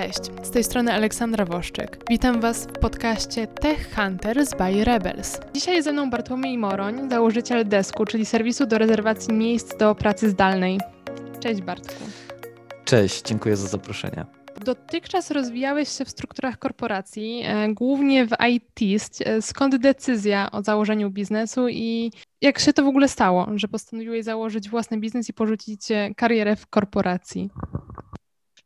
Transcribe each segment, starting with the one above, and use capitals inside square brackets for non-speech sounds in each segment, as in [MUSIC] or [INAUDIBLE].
Cześć, z tej strony Aleksandra Woszczyk. Witam Was w podcaście Tech Hunters by Rebels. Dzisiaj ze mną Bartłomiej Moroń, założyciel Desku, czyli serwisu do rezerwacji miejsc do pracy zdalnej. Cześć Bartku. Cześć, dziękuję za zaproszenie. Dotychczas rozwijałeś się w strukturach korporacji, e, głównie w IT. E, skąd decyzja o założeniu biznesu i jak się to w ogóle stało, że postanowiłeś założyć własny biznes i porzucić e, karierę w korporacji?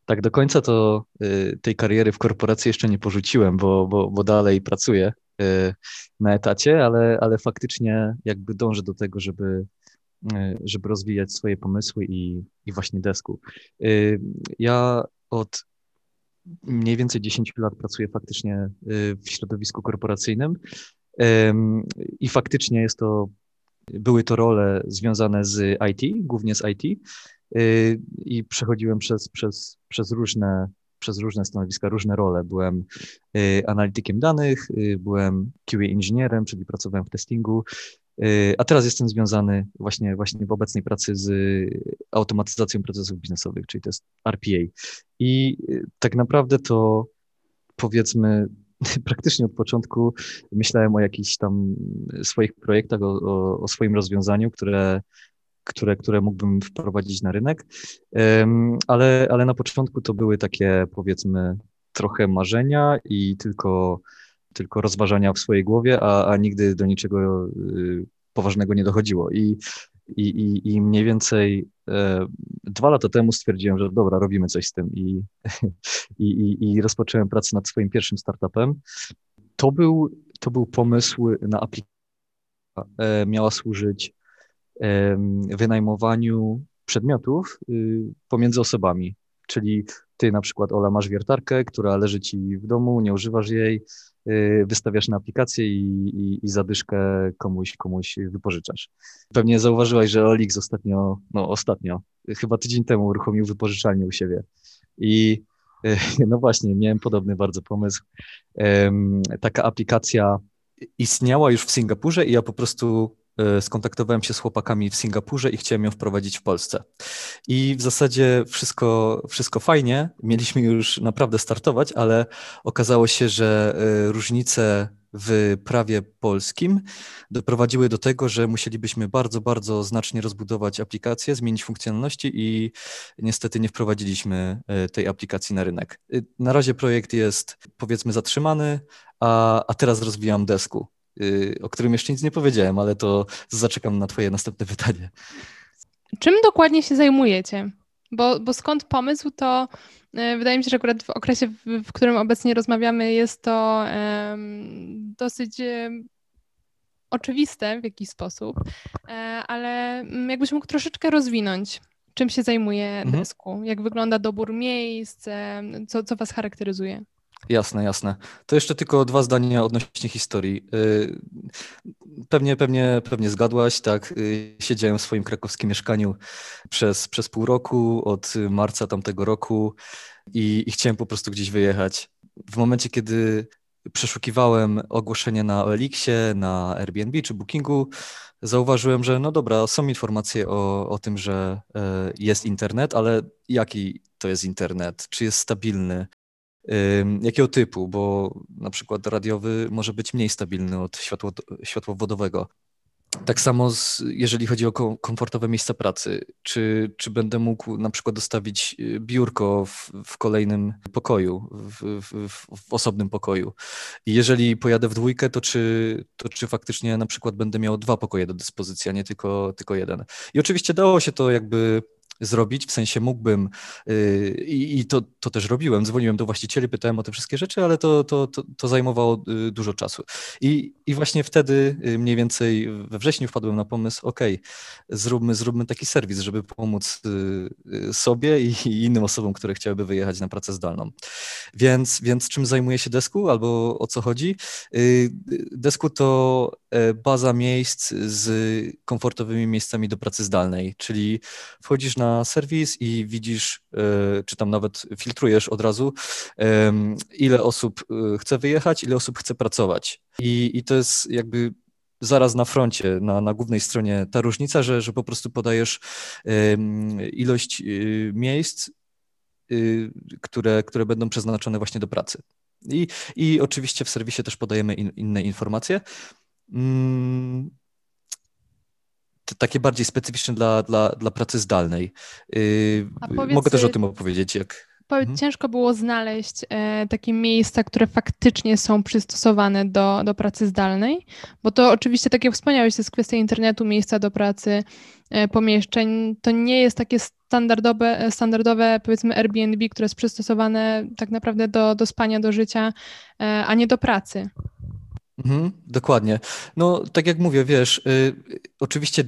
Tak, do końca to y, tej kariery w korporacji jeszcze nie porzuciłem, bo, bo, bo dalej pracuję y, na etacie, ale, ale faktycznie jakby dążę do tego, żeby, y, żeby rozwijać swoje pomysły i, i właśnie desku. Ja od mniej więcej 10 lat pracuję faktycznie w środowisku korporacyjnym i faktycznie jest to, były to role związane z IT, głównie z IT, i przechodziłem przez, przez, przez różne przez różne stanowiska, różne role. Byłem y, analitykiem danych, y, byłem QA inżynierem, czyli pracowałem w testingu, a teraz jestem związany właśnie, właśnie w obecnej pracy z automatyzacją procesów biznesowych, czyli to jest RPA. I tak naprawdę to powiedzmy [LAUGHS] praktycznie od początku myślałem o jakichś tam swoich projektach, o, o, o swoim rozwiązaniu, które które, które mógłbym wprowadzić na rynek, ale, ale na początku to były takie powiedzmy trochę marzenia i tylko, tylko rozważania w swojej głowie, a, a nigdy do niczego y, poważnego nie dochodziło. I, i, i, i mniej więcej e, dwa lata temu stwierdziłem, że dobra, robimy coś z tym i, [LAUGHS] i, i, i rozpocząłem pracę nad swoim pierwszym startupem. To był, to był pomysł na aplikację, e, miała służyć wynajmowaniu przedmiotów y, pomiędzy osobami. Czyli ty na przykład, Ola, masz wiertarkę, która leży ci w domu, nie używasz jej, y, wystawiasz na aplikację i, i, i zadyszkę komuś, komuś wypożyczasz. Pewnie zauważyłaś, że Olix ostatnio, no ostatnio, chyba tydzień temu uruchomił wypożyczalnię u siebie. I y, [LAUGHS] no właśnie, miałem podobny bardzo pomysł. Taka aplikacja istniała już w Singapurze i ja po prostu skontaktowałem się z chłopakami w Singapurze i chciałem ją wprowadzić w Polsce. I w zasadzie wszystko, wszystko fajnie, mieliśmy już naprawdę startować, ale okazało się, że e, różnice w prawie polskim doprowadziły do tego, że musielibyśmy bardzo, bardzo znacznie rozbudować aplikację, zmienić funkcjonalności i niestety nie wprowadziliśmy e, tej aplikacji na rynek. Na razie projekt jest powiedzmy zatrzymany, a, a teraz rozwijam desku. Y, o którym jeszcze nic nie powiedziałem, ale to zaczekam na Twoje następne pytanie. Czym dokładnie się zajmujecie? Bo, bo skąd pomysł, to y, wydaje mi się, że akurat w okresie, w, którym obecnie rozmawiamy, jest to um, dosyć um, oczywiste w jakiś sposób, e, ale mm, jakbyś mógł troszeczkę rozwinąć, czym się zajmuje mhm. desku, jak wygląda dobór miejsc, co, co Was charakteryzuje? Jasne, jasne. To jeszcze tylko dwa zdania odnośnie historii. Y, pewnie, pewnie, pewnie zgadłaś, tak. Y, siedziałem w swoim krakowskim mieszkaniu przez, przez pół roku, od marca tamtego roku i, i chciałem po prostu gdzieś wyjechać. W momencie, kiedy przeszukiwałem ogłoszenie na OLX-ie, na Airbnb czy Bookingu, zauważyłem, że no dobra, są informacje o, o tym, że e, jest internet, ale jaki to jest internet? Czy jest stabilny? Jakiego typu? Bo na przykład radiowy może być mniej stabilny od światło, światłowodowego. Tak samo z, jeżeli chodzi o komfortowe miejsca pracy. Czy, czy będę mógł na przykład dostawić y, biurko w, w kolejnym pokoju, w, w, w, osobnym pokoju? I jeżeli pojadę w dwójkę, to czy, to czy faktycznie na przykład będę miał dwa pokoje do dyspozycji, a nie tylko, tylko jeden? I oczywiście dało się to jakby zrobić, w sensie mógłbym yy, i to, to też robiłem, dzwoniłem do właścicieli, pytałem o te wszystkie rzeczy, ale to, to, to, to zajmowało yy, dużo czasu. I, I właśnie wtedy yy, mniej więcej we wrześniu wpadłem na pomysł, ok, zróbmy, zróbmy taki serwis, żeby pomóc sobie i, i innym osobom, które chciałyby wyjechać na pracę zdalną. Więc, więc czym zajmuje się Desku albo o co chodzi? Desku to E, baza miejsc z komfortowymi miejscami do pracy zdalnej, czyli wchodzisz na serwis i widzisz, e, czy tam nawet filtrujesz od razu, ile osób e, chce wyjechać, ile osób chce pracować. I, i to jest jakby zaraz na froncie, na, na głównej stronie ta różnica, że, że po prostu podajesz ilość miejsc które, które będą przeznaczone właśnie do pracy. I, i oczywiście w serwisie też podajemy in, inne informacje. Takie bardziej specyficzne dla, dla, dla pracy zdalnej. Mogę też o tym opowiedzieć, jak, Powiedz, mhm. ciężko było znaleźć e, takie miejsca, które faktycznie są przystosowane do, do pracy zdalnej, bo to oczywiście, tak jak wspomniałeś, to jest kwestia internetu, miejsca do pracy, e, pomieszczeń. To nie jest takie standardowe, e, standardowe powiedzmy Airbnb, które jest przystosowane tak naprawdę do, do spania, do życia, a nie do pracy. Mhm, dokładnie. No, tak jak mówię, wiesz, y, oczywiście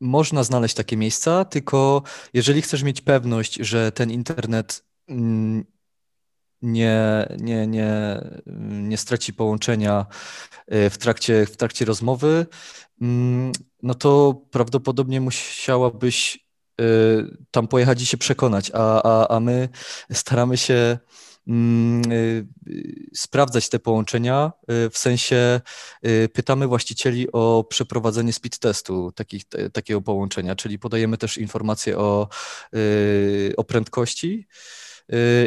można znaleźć takie miejsca, tylko jeżeli chcesz mieć pewność, że ten internet mm, nie, nie, nie, nie straci połączenia y, w trakcie, w trakcie rozmowy, mm, no to prawdopodobnie musiałabyś y, tam pojechać i się przekonać, a, a, a my staramy się sprawdzać te połączenia, y, w sensie pytamy właścicieli o przeprowadzenie speed testu takich, takiego połączenia, czyli podajemy też informacje o, o prędkości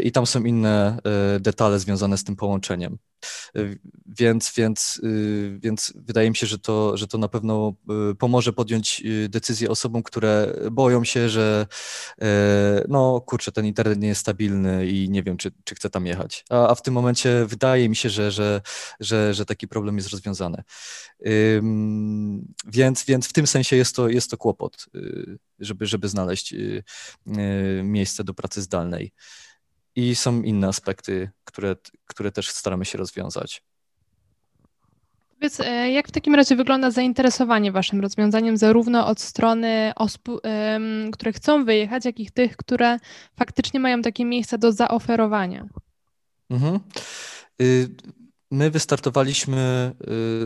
i tam są inne detale związane z tym połączeniem. Więc, więc, więc wydaje mi się, że to, że to na pewno pomoże podjąć decyzję osobom, które boją się, że no kurczę, ten internet nie jest stabilny i nie wiem, czy, czy chcę tam jechać. A, a w tym momencie wydaje mi się, że, że, że, że taki problem jest rozwiązany. Więc, więc w tym sensie jest to, jest to kłopot, żeby, żeby znaleźć miejsce do pracy zdalnej i są inne aspekty, które, które też staramy się rozwiązać. Powiedz, e, jak w takim razie wygląda zainteresowanie Waszym rozwiązaniem, zarówno od strony osób, które chcą wyjechać, jak i tych, które faktycznie mają takie miejsca do zaoferowania? Mhm. Y, my wystartowaliśmy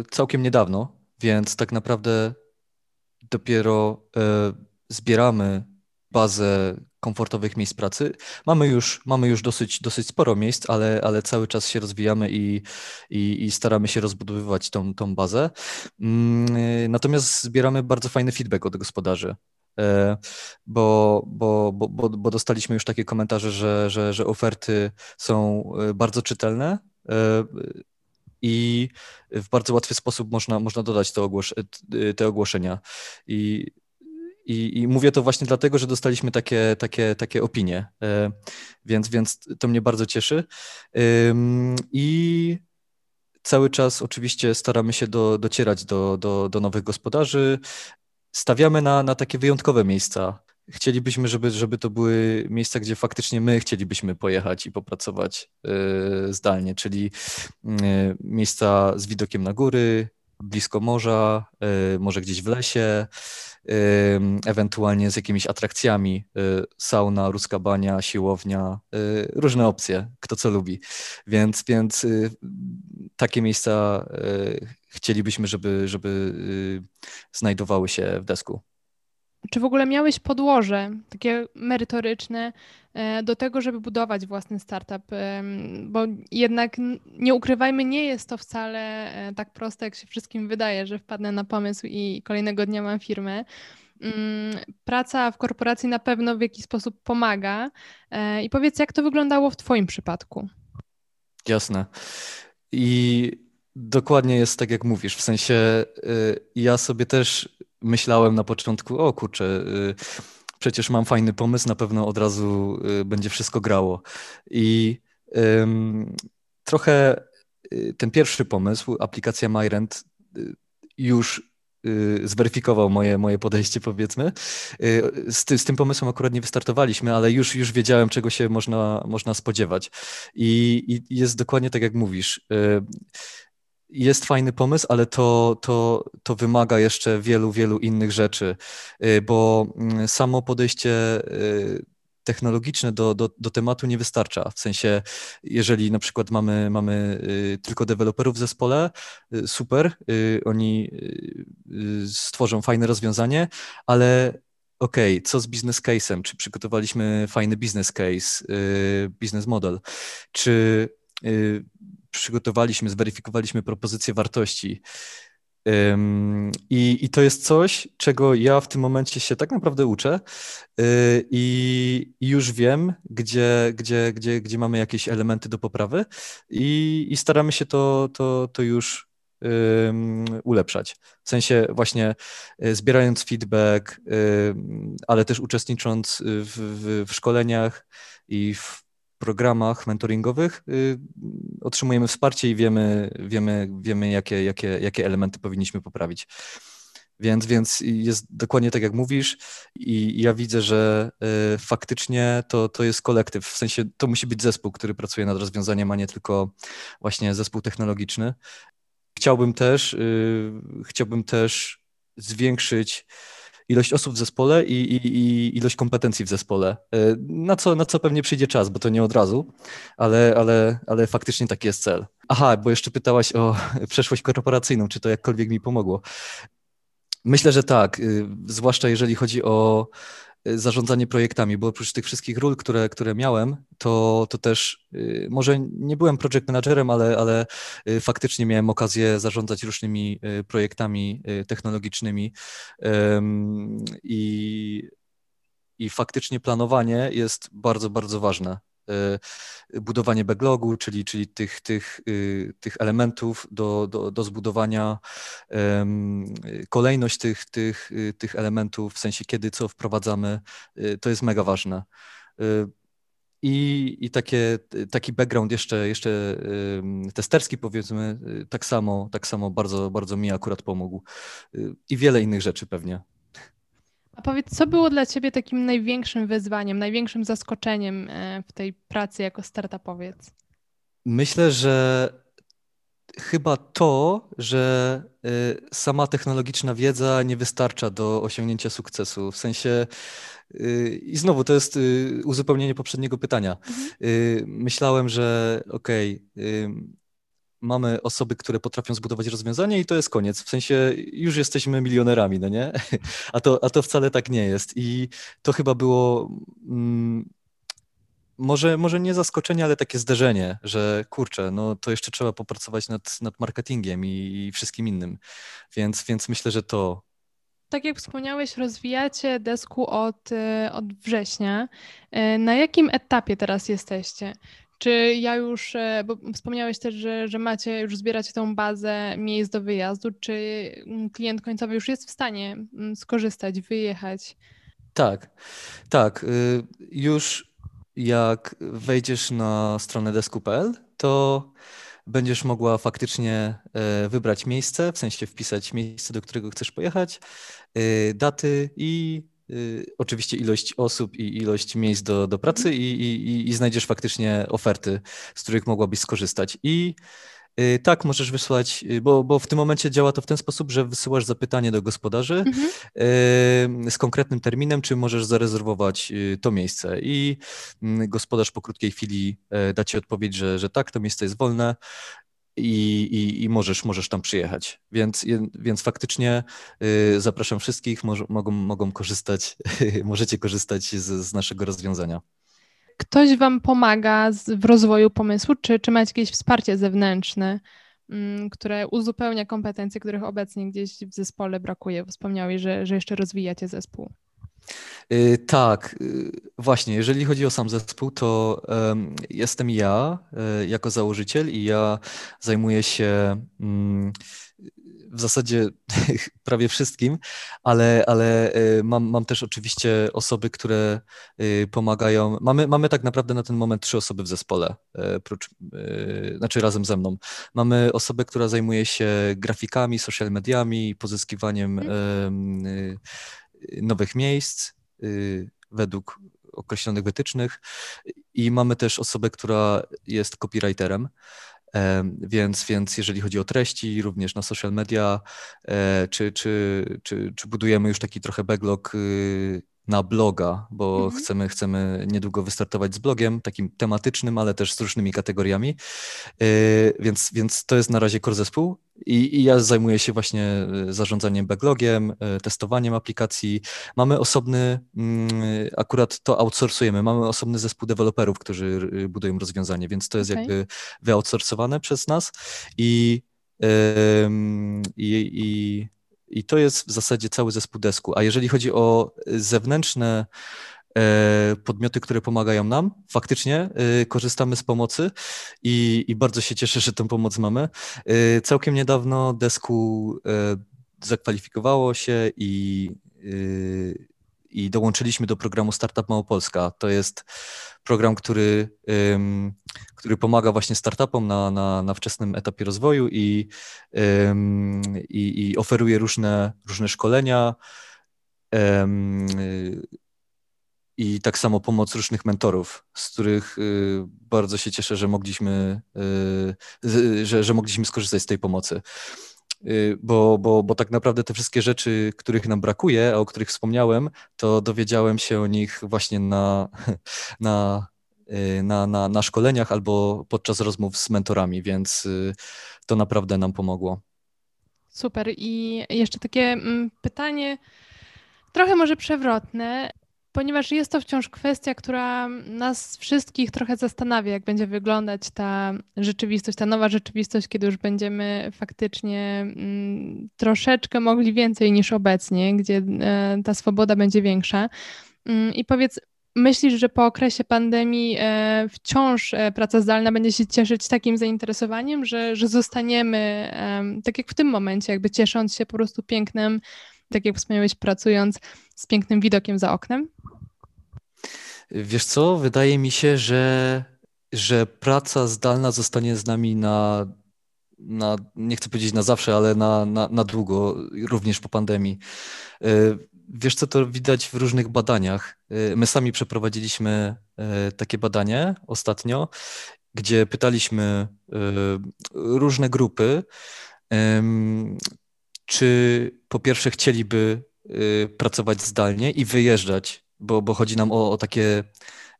y, całkiem niedawno, więc tak naprawdę dopiero e, zbieramy bazę komfortowych miejsc pracy. Mamy już, mamy już dosyć, dosyć sporo miejsc, ale, ale cały czas się rozwijamy i, i, i staramy się rozbudowywać tą, tą bazę. Mm, natomiast zbieramy bardzo fajny feedback od gospodarzy. E, bo, bo, bo, bo dostaliśmy już takie komentarze, że, że, że oferty są e, bardzo czytelne e, i w bardzo łatwy sposób można, można dodać te, ogłos te ogłoszenia. I i, I, mówię to właśnie dlatego, że dostaliśmy takie, takie, takie opinie, e, więc, więc to mnie bardzo cieszy. I cały czas oczywiście staramy się do, docierać do, do, do nowych gospodarzy. Stawiamy na, na takie wyjątkowe miejsca. Chcielibyśmy, żeby, żeby to były miejsca, gdzie faktycznie my chcielibyśmy pojechać i popracować e, zdalnie, czyli miejsca z widokiem na góry, blisko morza, e, może gdzieś w lesie ewentualnie z jakimiś atrakcjami, y, sauna, ruska bania, siłownia, y, różne opcje, kto co lubi. Więc, więc y, takie miejsca chcielibyśmy, żeby, żeby znajdowały się w desku. Czy w ogóle miałeś podłoże takie merytoryczne e, do tego, żeby budować własny startup? Bo jednak nie ukrywajmy, nie jest to wcale e, tak proste, jak się wszystkim wydaje, że wpadnę na pomysł i kolejnego dnia mam firmę. Mm, praca w korporacji na pewno w jakiś sposób pomaga. E, I powiedz, jak to wyglądało w Twoim przypadku? Jasne. I dokładnie jest tak, jak mówisz. W sensie ja sobie też myślałem na początku, o kurczę, y, przecież mam fajny pomysł, na pewno od razu y, będzie wszystko grało. I trochę y, ten pierwszy pomysł, aplikacja MyRent, już zweryfikował moje, moje podejście, powiedzmy. Z, ty, z, tym pomysłem akurat nie wystartowaliśmy, ale już, już wiedziałem, czego się można, można spodziewać. I, I jest dokładnie tak, jak mówisz jest fajny pomysł, ale to, to, to wymaga jeszcze wielu, wielu innych rzeczy, y, bo mm, samo podejście y, technologiczne do, do, do tematu nie wystarcza. W sensie, jeżeli na przykład mamy, mamy y, tylko deweloperów w zespole, super, oni stworzą fajne rozwiązanie, ale okay, co z business case'em? Czy przygotowaliśmy fajny business case, business model? Czy przygotowaliśmy, zweryfikowaliśmy propozycję wartości. I, I to jest coś, czego ja w tym momencie się tak naprawdę uczę y, i, i już wiem, gdzie, gdzie, gdzie, gdzie mamy jakieś elementy do poprawy i, i staramy się to, to, to już ulepszać. W sensie właśnie y, zbierając feedback, ale też uczestnicząc w, w, w szkoleniach i w programach mentoringowych y, otrzymujemy wsparcie i wiemy, wiemy, wiemy jakie, jakie, jakie elementy powinniśmy poprawić. Więc, więc jest dokładnie tak, jak mówisz, i ja widzę, że y, faktycznie to, to jest kolektyw. W sensie to musi być zespół, który pracuje nad rozwiązaniem, a nie tylko właśnie zespół technologiczny. Chciałbym też, y, chciałbym też zwiększyć ilość osób w zespole i, i, i, ilość kompetencji w zespole. E, na co, na co pewnie przyjdzie czas, bo to nie od razu, ale, ale, ale faktycznie taki jest cel. Aha, bo jeszcze pytałaś o [LAUGHS] przeszłość korporacyjną, czy to jakkolwiek mi pomogło. Myślę, że tak, y, zwłaszcza jeżeli chodzi o zarządzanie projektami, bo oprócz tych wszystkich ról, które, które miałem, to, to też y, może nie byłem project managerem, ale, ale y, faktycznie miałem okazję zarządzać różnymi projektami technologicznymi i, i faktycznie planowanie jest bardzo, bardzo ważne. Y, budowanie backlogu, czyli, czyli tych, tych, y, tych elementów do, do, do zbudowania, kolejność tych, tych, y, tych elementów, w sensie kiedy co wprowadzamy, to jest mega ważne. I, i takie, taki background jeszcze, jeszcze testerski powiedzmy, tak samo, tak samo bardzo, bardzo mi akurat pomógł. I wiele innych rzeczy pewnie. A powiedz, co było dla Ciebie takim największym wyzwaniem, największym zaskoczeniem e, w tej pracy jako startupowiec? Myślę, że chyba to, że e, sama technologiczna wiedza nie wystarcza do osiągnięcia sukcesu. W sensie, e, i znowu to jest uzupełnienie poprzedniego pytania. Mhm. Myślałem, że okej, okay, mamy osoby, które potrafią zbudować rozwiązanie i to jest koniec. W sensie już jesteśmy milionerami, no nie? [LAUGHS] A to, a to wcale tak nie jest. I to chyba było mm, może, może nie zaskoczenie, ale takie zderzenie, że kurczę, no to jeszcze trzeba popracować nad, nad marketingiem i, i wszystkim innym. Więc, więc myślę, że to, tak jak wspomniałeś, rozwijacie desku od, y, od września. Y, na jakim etapie teraz jesteście? Czy ja już, e, bo wspomniałeś też, że, że macie, już zbieracie tą bazę miejsc do wyjazdu, czy mm, klient końcowy już jest w stanie mm, skorzystać, wyjechać? Tak, tak. Y, już jak wejdziesz na stronę desku.pl, to będziesz mogła faktycznie e, wybrać miejsce, w sensie wpisać miejsce, do którego chcesz pojechać, y, daty i oczywiście ilość osób i ilość miejsc do, do pracy i, i, i znajdziesz faktycznie oferty, z których mogłabyś skorzystać. I y, tak, możesz wysłać, y, bo, bo w tym momencie działa to w ten sposób, że wysyłasz zapytanie do gospodarzy mhm. z konkretnym terminem, czy możesz zarezerwować to miejsce. I mm, gospodarz po krótkiej chwili da ci odpowiedź, że, że tak, to miejsce jest wolne i, i, i możesz, możesz tam przyjechać. Więc, więc faktycznie y, zapraszam wszystkich, może, mogą, mogą korzystać, [LAUGHS] możecie korzystać z, z naszego rozwiązania. Ktoś Wam pomaga z, w rozwoju pomysłu, czy, czy macie jakieś wsparcie zewnętrzne, mm, które uzupełnia kompetencje, których obecnie gdzieś w zespole brakuje? Wspomniałeś, że, że jeszcze rozwijacie zespół. Y, tak, y, właśnie, jeżeli chodzi o sam zespół, to jestem ja y, jako założyciel i ja zajmuję się um, w zasadzie [LAUGHS] prawie wszystkim, ale, ale mam, mam też oczywiście osoby, które pomagają. Mamy, mamy tak naprawdę na ten moment trzy osoby w zespole, prócz, znaczy razem ze mną. Mamy osobę, która zajmuje się grafikami, social mediami, pozyskiwaniem um, nowych miejsc y, według określonych wytycznych i mamy też osobę, która jest copywriterem. Więc, więc jeżeli chodzi o treści, również na social media, e, czy, czy, czy, czy budujemy już taki trochę backlog y, na bloga, bo mhm. chcemy, chcemy niedługo wystartować z blogiem, takim tematycznym, ale też z różnymi kategoriami. E, więc, więc to jest na razie core zespół i, i ja zajmuję się właśnie e, zarządzaniem backlogiem, e, testowaniem aplikacji. Mamy osobny, mm, akurat to outsourcujemy, mamy osobny zespół deweloperów, którzy budują rozwiązanie, więc to jest okay. jakby wyoutsourcowane przez nas i I, i, I to jest w zasadzie cały zespół desku. A jeżeli chodzi o zewnętrzne e, podmioty, które pomagają nam, faktycznie e, korzystamy z pomocy i, i bardzo się cieszę, że tę pomoc mamy. E, całkiem niedawno desku zakwalifikowało się i i dołączyliśmy do programu Startup Małopolska. To jest program, który, który pomaga właśnie startupom na, na, na wczesnym etapie rozwoju i, i, i oferuje różne, różne szkolenia i tak samo pomoc różnych mentorów, z których y, bardzo się cieszę, że mogliśmy, y, że, że mogliśmy skorzystać z tej pomocy. Y, bo, bo, bo tak naprawdę te wszystkie rzeczy, których nam brakuje, a o których wspomniałem, to dowiedziałem się o nich właśnie na, [LAUGHS] na, y, na, na, na szkoleniach albo podczas rozmów z mentorami, więc y, to naprawdę nam pomogło. Super. I jeszcze takie mm, pytanie, trochę może przewrotne ponieważ jest to wciąż kwestia, która nas wszystkich trochę zastanawia, jak będzie wyglądać ta rzeczywistość, ta nowa rzeczywistość, kiedy już będziemy faktycznie mm, troszeczkę mogli więcej niż obecnie, gdzie e, ta swoboda będzie większa. Mm, I powiedz, myślisz, że po okresie pandemii e, wciąż e, praca zdalna będzie się cieszyć takim zainteresowaniem, że, że zostaniemy, tak jak w tym momencie, jakby ciesząc się po prostu pięknem, tak jak wspomniałeś, pracując z pięknym widokiem za oknem? Wiesz co, wydaje mi się, że, że praca zdalna zostanie z nami na, na nie chcę powiedzieć na zawsze, ale na, na, na długo, również po pandemii. E, wiesz co, to widać w różnych badaniach. E, my sami przeprowadziliśmy e, takie badanie ostatnio, gdzie pytaliśmy różne grupy, czy po pierwsze chcieliby pracować zdalnie i wyjeżdżać bo, bo chodzi nam o, o takie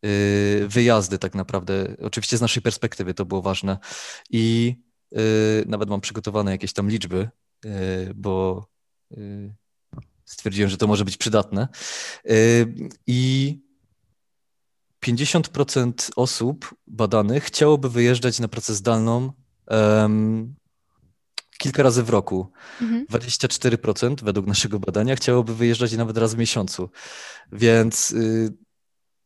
y, wyjazdy tak naprawdę. Oczywiście z naszej perspektywy to było ważne i y, nawet mam przygotowane jakieś tam liczby, y, bo stwierdziłem, że to może być przydatne. I 50% osób badanych chciałoby wyjeżdżać na pracę zdalną kilka razy w roku. Mhm. 24% według naszego badania chciałoby wyjeżdżać nawet raz w miesiącu. Więc y,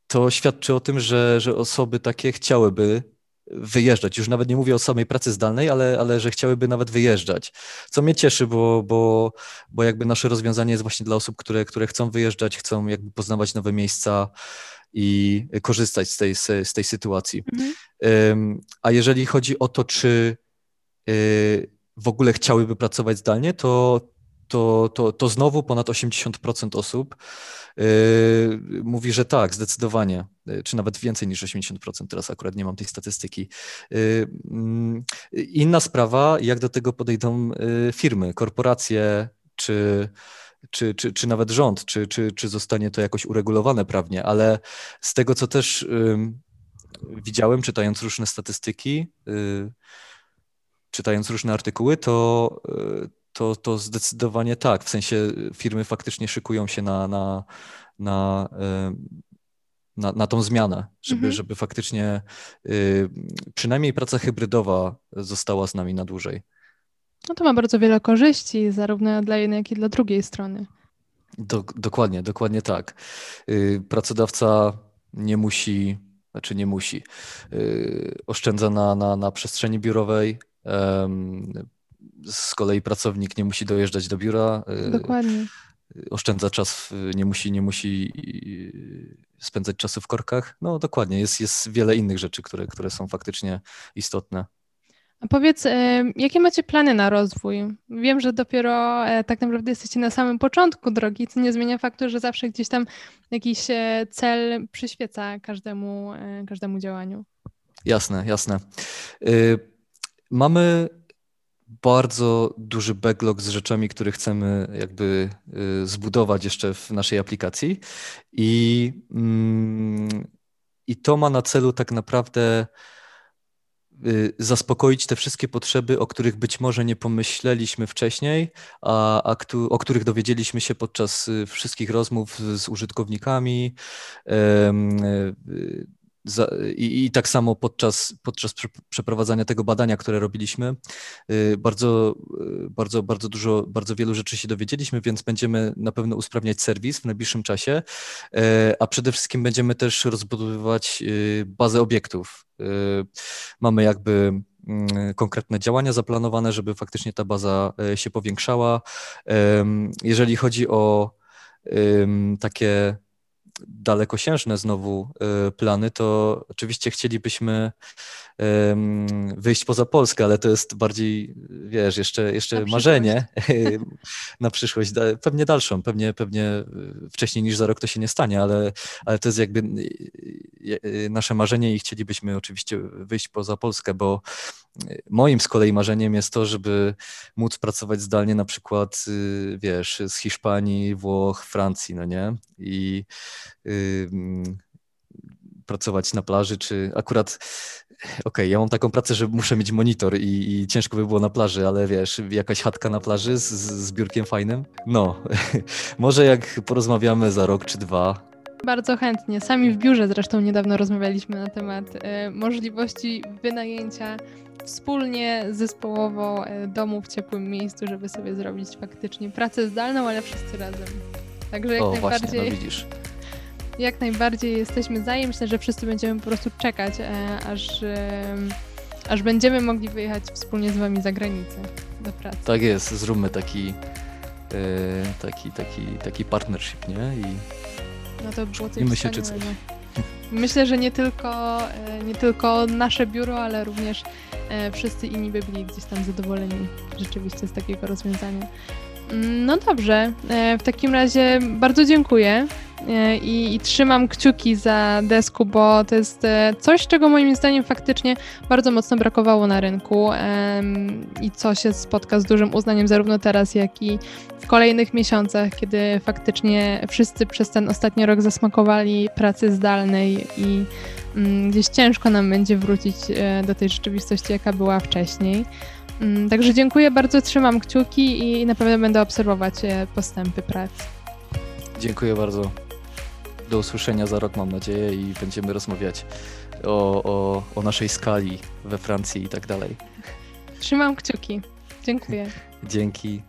to świadczy o tym, że, że osoby takie chciałyby wyjeżdżać. Już nawet nie mówię o samej pracy zdalnej, ale, ale że chciałyby nawet wyjeżdżać. Co mnie cieszy, bo, bo, bo jakby nasze rozwiązanie jest właśnie dla osób, które, które chcą wyjeżdżać, chcą jakby poznawać nowe miejsca i korzystać z tej, z tej sytuacji. Mhm. A jeżeli chodzi o to, czy y, w ogóle chciałyby pracować zdalnie, to, to, to, to znowu ponad 80% osób yy, mówi, że tak, zdecydowanie, yy, czy nawet więcej niż 80%, teraz akurat nie mam tej statystyki. Yy, inna sprawa, jak do tego podejdą yy, firmy, korporacje, czy, czy, czy, czy nawet rząd, czy, czy, czy zostanie to jakoś uregulowane prawnie, ale z tego, co też widziałem, czytając różne statystyki, yy, czytając różne artykuły, to, e, to, to zdecydowanie tak. W sensie firmy faktycznie szykują się na, na, na, e, na, na tą zmianę, żeby, mhm. żeby faktycznie e, przynajmniej praca hybrydowa została z nami na dłużej. No to ma bardzo wiele korzyści, zarówno dla jednej, jak i dla drugiej strony. Do, dokładnie, dokładnie tak. Pracodawca nie musi, znaczy nie musi, oszczędza na, na, na przestrzeni biurowej, z kolei pracownik nie musi dojeżdżać do biura. E, Dokładnie. Oszczędza czas, nie musi, nie musi spędzać czasu w korkach. No dokładnie, jest, jest wiele innych rzeczy, które, które są faktycznie istotne. A powiedz, e, jakie macie plany na rozwój? Wiem, że dopiero e, tak naprawdę jesteście na samym początku drogi, co nie zmienia faktu, że zawsze gdzieś tam jakiś cel przyświeca każdemu, każdemu działaniu. Jasne, jasne. Mamy bardzo duży backlog z rzeczami, które chcemy jakby y, zbudować jeszcze w naszej aplikacji. I, mm, i to ma na celu tak naprawdę y, zaspokoić te wszystkie potrzeby, o których być może nie pomyśleliśmy wcześniej, a, a o których dowiedzieliśmy się podczas y, wszystkich rozmów z użytkownikami, i, i, tak samo podczas, podczas przeprowadzania tego badania, które robiliśmy, y, bardzo, y, bardzo, bardzo dużo, bardzo wielu rzeczy się dowiedzieliśmy, więc będziemy na pewno usprawniać serwis w najbliższym czasie, e, a przede wszystkim będziemy też rozbudowywać y, bazę obiektów. Mamy jakby mm, konkretne działania zaplanowane, żeby faktycznie ta baza się powiększała. Jeżeli chodzi o takie dalekosiężne znowu y, plany, to oczywiście chcielibyśmy wyjść poza Polskę, ale to jest bardziej, wiesz, jeszcze, jeszcze marzenie na przyszłość, [LAUGHS] pewnie dalszą, pewnie, pewnie wcześniej niż za rok to się nie stanie, ale, ale to jest jakby y, y, nasze marzenie i chcielibyśmy oczywiście wyjść poza Polskę, bo moim z kolei marzeniem jest to, żeby móc pracować zdalnie na przykład, wiesz, z Hiszpanii, Włoch, Francji, no nie? I pracować na plaży, czy akurat okej, okay, ja mam taką pracę, że muszę mieć monitor i, i, ciężko by było na plaży, ale wiesz, jakaś chatka na plaży z, z biurkiem fajnym? No, [LAUGHS] może jak porozmawiamy za rok czy dwa. Bardzo chętnie. Sami w biurze zresztą niedawno rozmawialiśmy na temat y, możliwości wynajęcia wspólnie, zespołowo y, domu w ciepłym miejscu, żeby sobie zrobić faktycznie pracę zdalną, ale wszyscy razem. Także jak o, najbardziej. Właśnie, no widzisz jak najbardziej jesteśmy za myślę, że wszyscy będziemy po prostu czekać, e, aż, e, aż będziemy mogli wyjechać wspólnie z wami za granicę do pracy. Tak jest, zróbmy taki, e, taki, taki, taki partnership, nie? I no to było coś się, czy coś. Myślę, że nie tylko, nie tylko nasze biuro, ale również wszyscy inni by byli gdzieś tam zadowoleni rzeczywiście z takiego rozwiązania. No dobrze, w takim razie bardzo dziękuję E, i, i, trzymam kciuki za desku, bo to jest e, coś, czego moim zdaniem faktycznie bardzo mocno brakowało na rynku i co się spotka z dużym uznaniem zarówno teraz, jak i w kolejnych miesiącach, kiedy faktycznie wszyscy przez ten ostatni rok zasmakowali pracy zdalnej i mm, gdzieś ciężko nam będzie wrócić e, do tej rzeczywistości, jaka była wcześniej. Mm, także dziękuję bardzo, trzymam kciuki i na pewno będę obserwować postępy pracy. Dziękuję bardzo do usłyszenia za rok, mam nadzieję, i będziemy rozmawiać o, o, o naszej skali we Francji i tak dalej. Trzymam kciuki. Dziękuję. [LAUGHS] Dzięki.